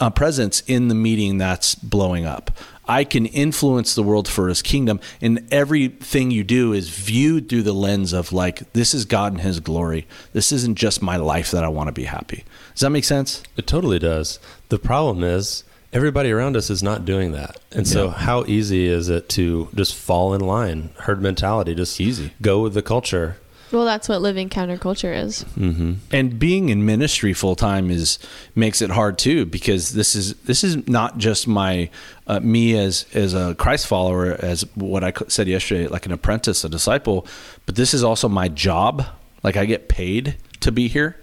uh, presence in the meeting that's blowing up. I can influence the world for his kingdom, and everything you do is viewed through the lens of like, this is God and his glory. This isn't just my life that I want to be happy. Does that make sense? It totally does. The problem is everybody around us is not doing that. And so Yeah. how easy is it to just fall in line, herd mentality, just Easy. go with the culture. Well, that's what living counterculture is. Mm-hmm. and being in ministry full time is makes it hard too because this is this is not just my uh, me as as a Christ follower as what I said yesterday like an apprentice a disciple but this is also my job like I get paid to be here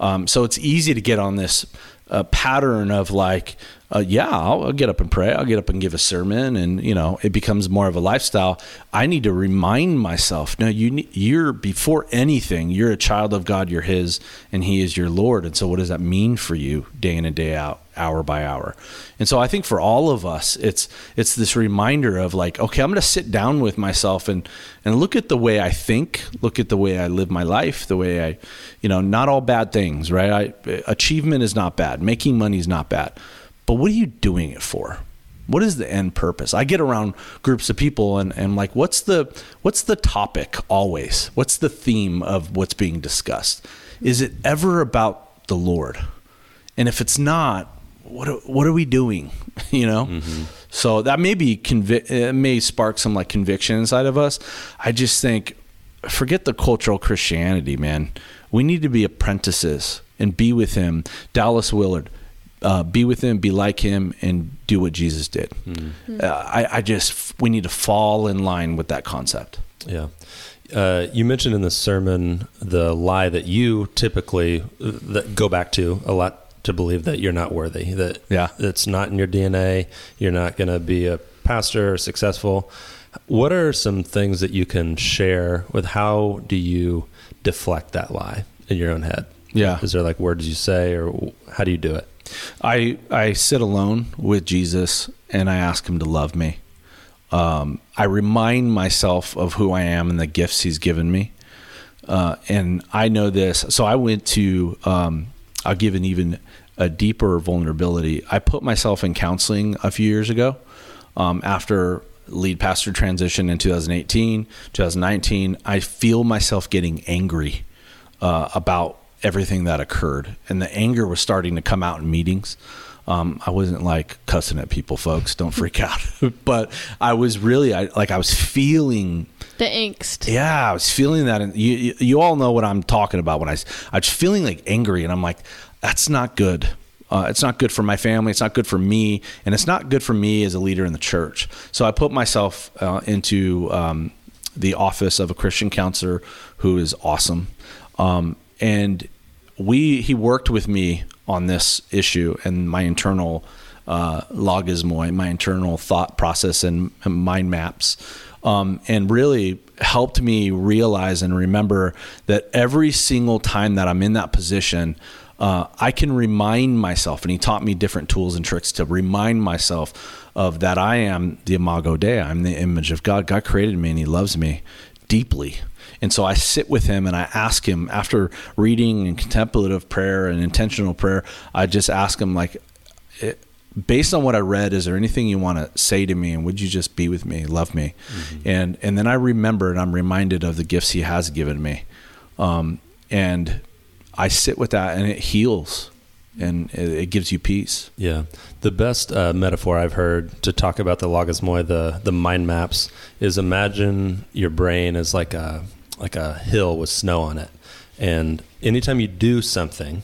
um, so it's easy to get on this uh, pattern of like uh, yeah I'll, I'll get up and pray. I'll get up and give a sermon. And you know it becomes more of a lifestyle. I need to remind myself no you you're before anything you're a child of God. You're his and he is your lord. And so what does that mean for you day in and day out hour by hour? And so I think for all of us it's it's this reminder of like okay I'm going to sit down with myself and and look at the way I think look at the way I live my life the way I you know not all bad things right? I, achievement is not bad. Making money is not bad but what are you doing it for? What is the end purpose? I get around groups of people and, and like what's the what's the topic always? What's the theme of what's being discussed? Is it ever about the lord? And if it's not what are, what are we doing? <laughs> You know? Mm-hmm. So that may be convi- it may spark some like conviction inside of us. I just think forget the cultural christianity man. We need to be apprentices and be with him. Dallas willard uh, be with him, be like him, and do what Jesus did. Uh, I, I just we need to fall in line with that concept. Yeah. Uh, you mentioned in the sermon the lie that you typically uh, that go back to a lot to believe that you're not worthy, that Yeah. it's not in your DNA, you're not going to be a pastor or successful. What are some things that you can share with how do you deflect that lie in your own head? Yeah. Is there like words you say or how do you do it? I I sit alone with Jesus and I ask him to love me. Um, I remind myself of who I am and the gifts he's given me. Uh, and I know this. So I went to, um, I'll give an even a deeper vulnerability. I put myself in counseling a few years ago um, after lead pastor transition in 2018, 2019. I feel myself getting angry uh, about everything that occurred. And the anger was starting to come out in meetings. Um, I wasn't like cussing at people, folks. Don't freak <laughs> out. but I was really, I, like, I was feeling The angst. yeah, I was feeling that. And you, you, you all know what I'm talking about when I, I was feeling like angry, and I'm like, that's not good. Uh, it's not good for my family. It's not good for me, and it's not good for me as a leader in the church. So I put myself uh, into um, the office of a Christian counselor who is awesome, um, and we he worked with me on this issue and my internal uh, logismoi, my internal thought process and mind maps, um, and really helped me realize and remember that every single time that I'm in that position, uh, I can remind myself, and he taught me different tools and tricks to remind myself of that I am the imago Dei. I'm the image of God. God created me and He loves me deeply. And so I sit with him and I ask him after reading and contemplative prayer and intentional prayer, I just ask him like based on what I read, is there anything you want to say to me and would you just be with me, love me? And and then I remember and I'm reminded of the gifts he has given me. Um, and I sit with that and it heals and it, it gives you peace. Yeah, the best uh, metaphor I've heard to talk about the logismoi, the the mind maps, is imagine your brain as like a like a hill with snow on it, and anytime you do something,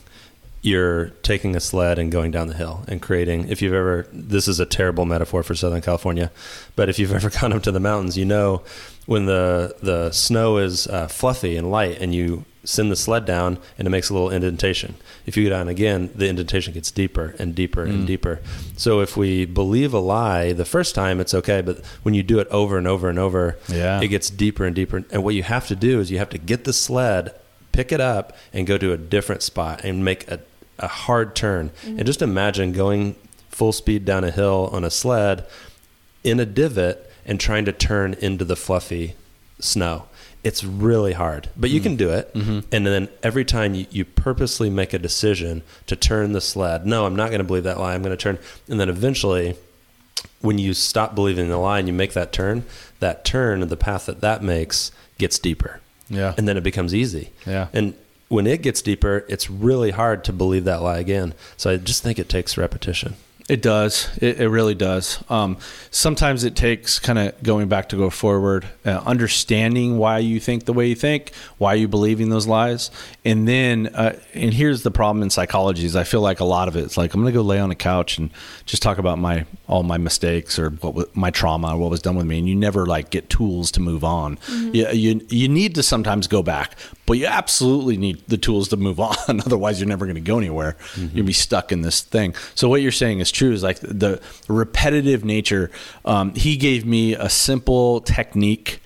you're taking a sled and going down the hill and creating. If you've ever, this is a terrible metaphor for Southern California, but if you've <laughs> ever gone up to the mountains, you know when the the snow is uh, fluffy and light, and you send the sled down and it makes a little indentation. If you go down again, the indentation gets deeper and deeper and hmm. deeper. So if we believe a lie the first time, it's okay, but when you do it over and over and over, Yeah. it gets deeper and deeper. And what you have to do is you have to get the sled, pick it up, and go to a different spot and make a, a hard turn. And mm-hmm. just imagine going full speed down a hill on a sled in a divot and trying to turn into the fluffy snow. It's really hard, but you can mm-hmm. do it. Mm-hmm. And then every time you, you purposely make a decision to turn the sled, no, I'm not going to believe that lie. I'm going to turn. And then eventually, when you stop believing the lie and you make that turn, that turn, and the path that that makes gets deeper. Yeah. And then it becomes easy. Yeah. And when it gets deeper, it's really hard to believe that lie again. So I just think it takes repetition. It does. It, it really does. Um, sometimes it takes kind of going back to go forward, uh, understanding why you think the way you think, why you believing those lies, and then uh, and here's the problem in psychology is I feel like a lot of it, it's like I'm going to go lay on a couch and just talk about my all my mistakes or what my trauma, what was done with me, and you never like get tools to move on. You, you you need to sometimes go back, but you absolutely need the tools to move <laughs> on. Otherwise, you're never going to go anywhere. You'll be stuck in this thing. So what you're saying is true. Is like the repetitive nature. Um, he gave me a simple technique.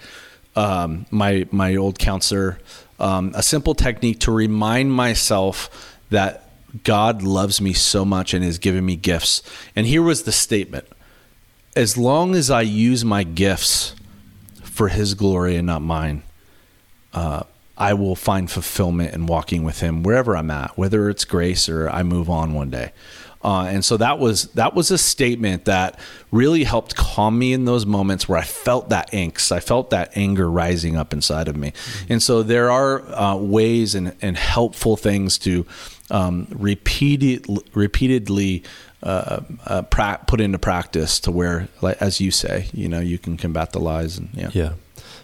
Um, my my old counselor, um, a simple technique to remind myself that God loves me so much and has given me gifts. And here was the statement: As long as I use my gifts for His glory and not mine, uh, I will find fulfillment in walking with Him wherever I'm at, whether it's grace or I move on one day. Uh, and so that was that was a statement that really helped calm me in those moments where I felt that angst, I felt that anger rising up inside of me. And so there are uh, ways and, and helpful things to um, repeated, repeatedly uh, uh, pra- put into practice to where, like, as you say, you know, you can combat the lies and yeah. Yeah.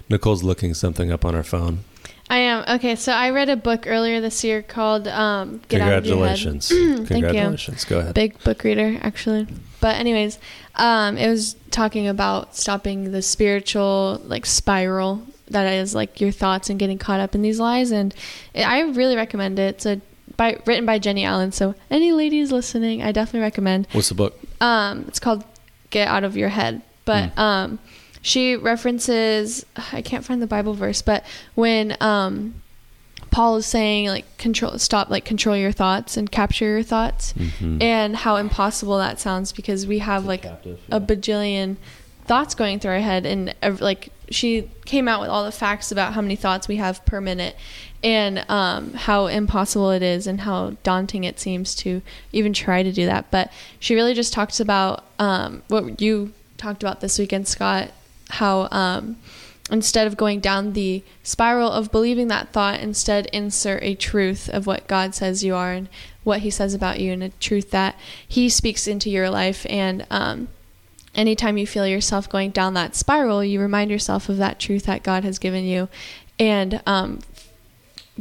Nicole's looking something up on her phone. I am. okay. So I read a book earlier this year called um, "Get Out of Your Head." Congratulations. <clears throat> Thank you. Go ahead. Big book reader, actually. But anyways, um, it was talking about stopping the spiritual like spiral that is like your thoughts and getting caught up in these lies. And it, I really recommend it. It's a by written by Jennie Allen. So any ladies listening, I definitely recommend. What's the book? Um, it's called "Get Out of Your Head," but um, she references I can't find the Bible verse, but when um, Paul is saying like control, stop, like control your thoughts and capture your thoughts, Mhm. and how impossible that sounds because we have like captive, a bajillion thoughts going through our head, and like she came out with all the facts about how many thoughts we have per minute, and um, how impossible it is, and how daunting it seems to even try to do that. But she really just talks about um, what you talked about this weekend, Scott. How um, instead of going down the spiral of believing that thought, instead insert a truth of what God says you are and what He says about you, and a truth that He speaks into your life. And um, anytime you feel yourself going down that spiral, you remind yourself of that truth that God has given you, and um,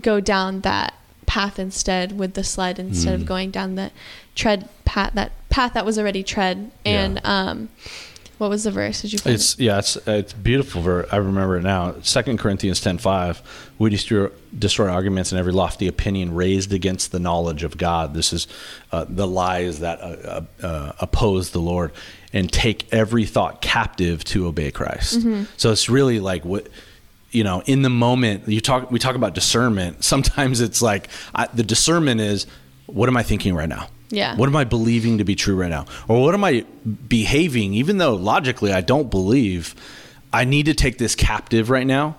go down that path instead with the sled instead Mm. of going down the tread path that path that was already tread. And um, what was the verse? Did you? Find It's yeah, it's it's beautiful. Ver- I remember it now. Second Corinthians ten five. We destroy, destroy arguments and every lofty opinion raised against the knowledge of God. This is uh, the lies that uh, uh, uh, oppose the Lord, and take every thought captive to obey Christ. So it's really like what you know in the moment you talk we talk about discernment <laughs> sometimes it's like I, the discernment is what am i thinking right now Yeah. what am i believing to be true right now? Or what am i behaving? Even though logically i don't believe i need to take this captive right now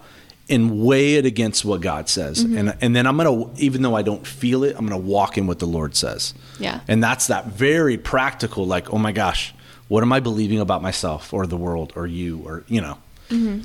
and weigh it against what god says. Mm-hmm. And and then i'm gonna even though i don't feel it i'm gonna walk in what the lord says. Yeah. and that's that very practical like oh my gosh what am i believing about myself or the world or you or you know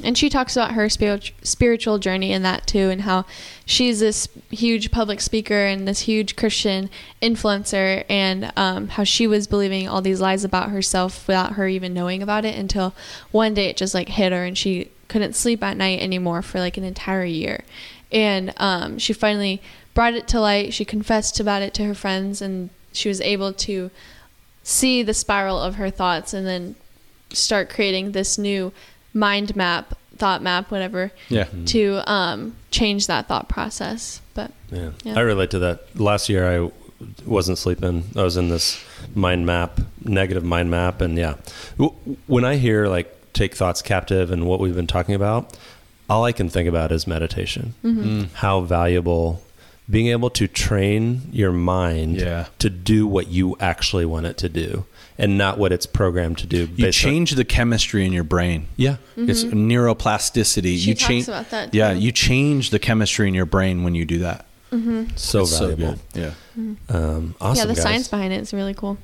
And she talks about her spiritual journey in that too, and how she's this huge public speaker and this huge Christian influencer, and um, how she was believing all these lies about herself without her even knowing about it until one day it just like hit her and she couldn't sleep at night anymore for like an entire year. And um, she finally brought it to light. She confessed about it to her friends, and she was able to see the spiral of her thoughts and then start creating this new mind map, thought map, whatever, yeah to um, change that thought process. But Yeah. Yeah. I relate to that. Last year, I wasn't sleeping. I was in this mind map, negative mind map, and yeah. When I hear like take thoughts captive and what we've been talking about, all I can think about is meditation. Mm. How valuable being able to train your mind Yeah. to do what you actually want it to do and not what it's programmed to do. You based on- change the chemistry in your brain. yeah. It's mm-hmm. neuroplasticity. She you change about that, Yeah, you change the chemistry in your brain when you do that. Mm-hmm. So It's valuable. Yeah. Mm-hmm. um, awesome. yeah, the guys. science behind it is really cool.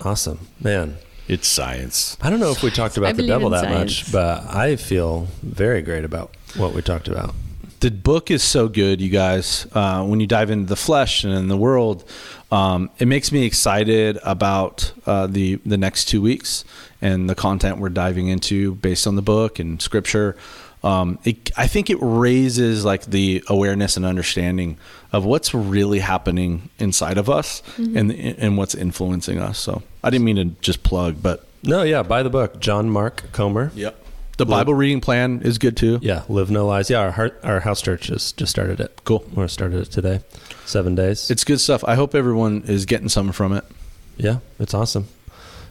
Awesome. Man. It's science. I don't know if we talked about I the believe devil in that much, but I feel very great about what we talked about. The book is so good, you guys. Uh, when you dive into the flesh and in the world, um, it makes me excited about uh, the the next two weeks and the content we're diving into based on the book and scripture. Um, it, I think it raises like the awareness and understanding of what's really happening inside of us and and what's influencing us. So I didn't mean to just plug, but No, yeah, buy the book. John Mark Comer. Yep. The Bible reading plan is good too. Yeah, Live No Lies. Yeah, our heart, our house church just just started it. Cool. We're started it today. Seven days. It's good stuff. I hope everyone is getting something from it. yeah, it's awesome.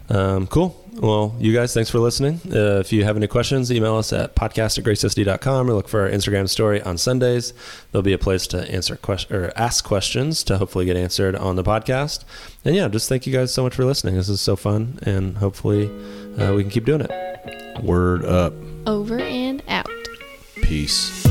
Um, cool. Well, you guys, thanks for listening. Uh, if you have any questions, email us at podcast at gracesd.com or look for our Instagram story on Sundays. There'll be a place to answer question or ask questions to hopefully get answered on the podcast. And yeah, just thank you guys so much for listening. This is so fun, and hopefully uh, we can keep doing it. Word up. Over and out. Peace.